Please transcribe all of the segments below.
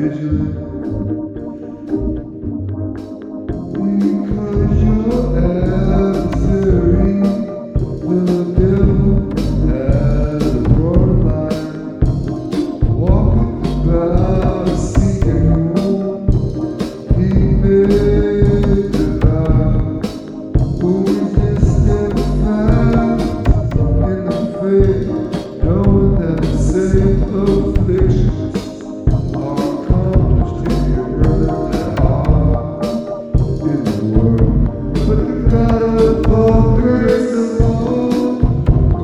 vigilant.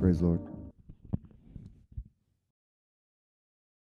Praise Lord.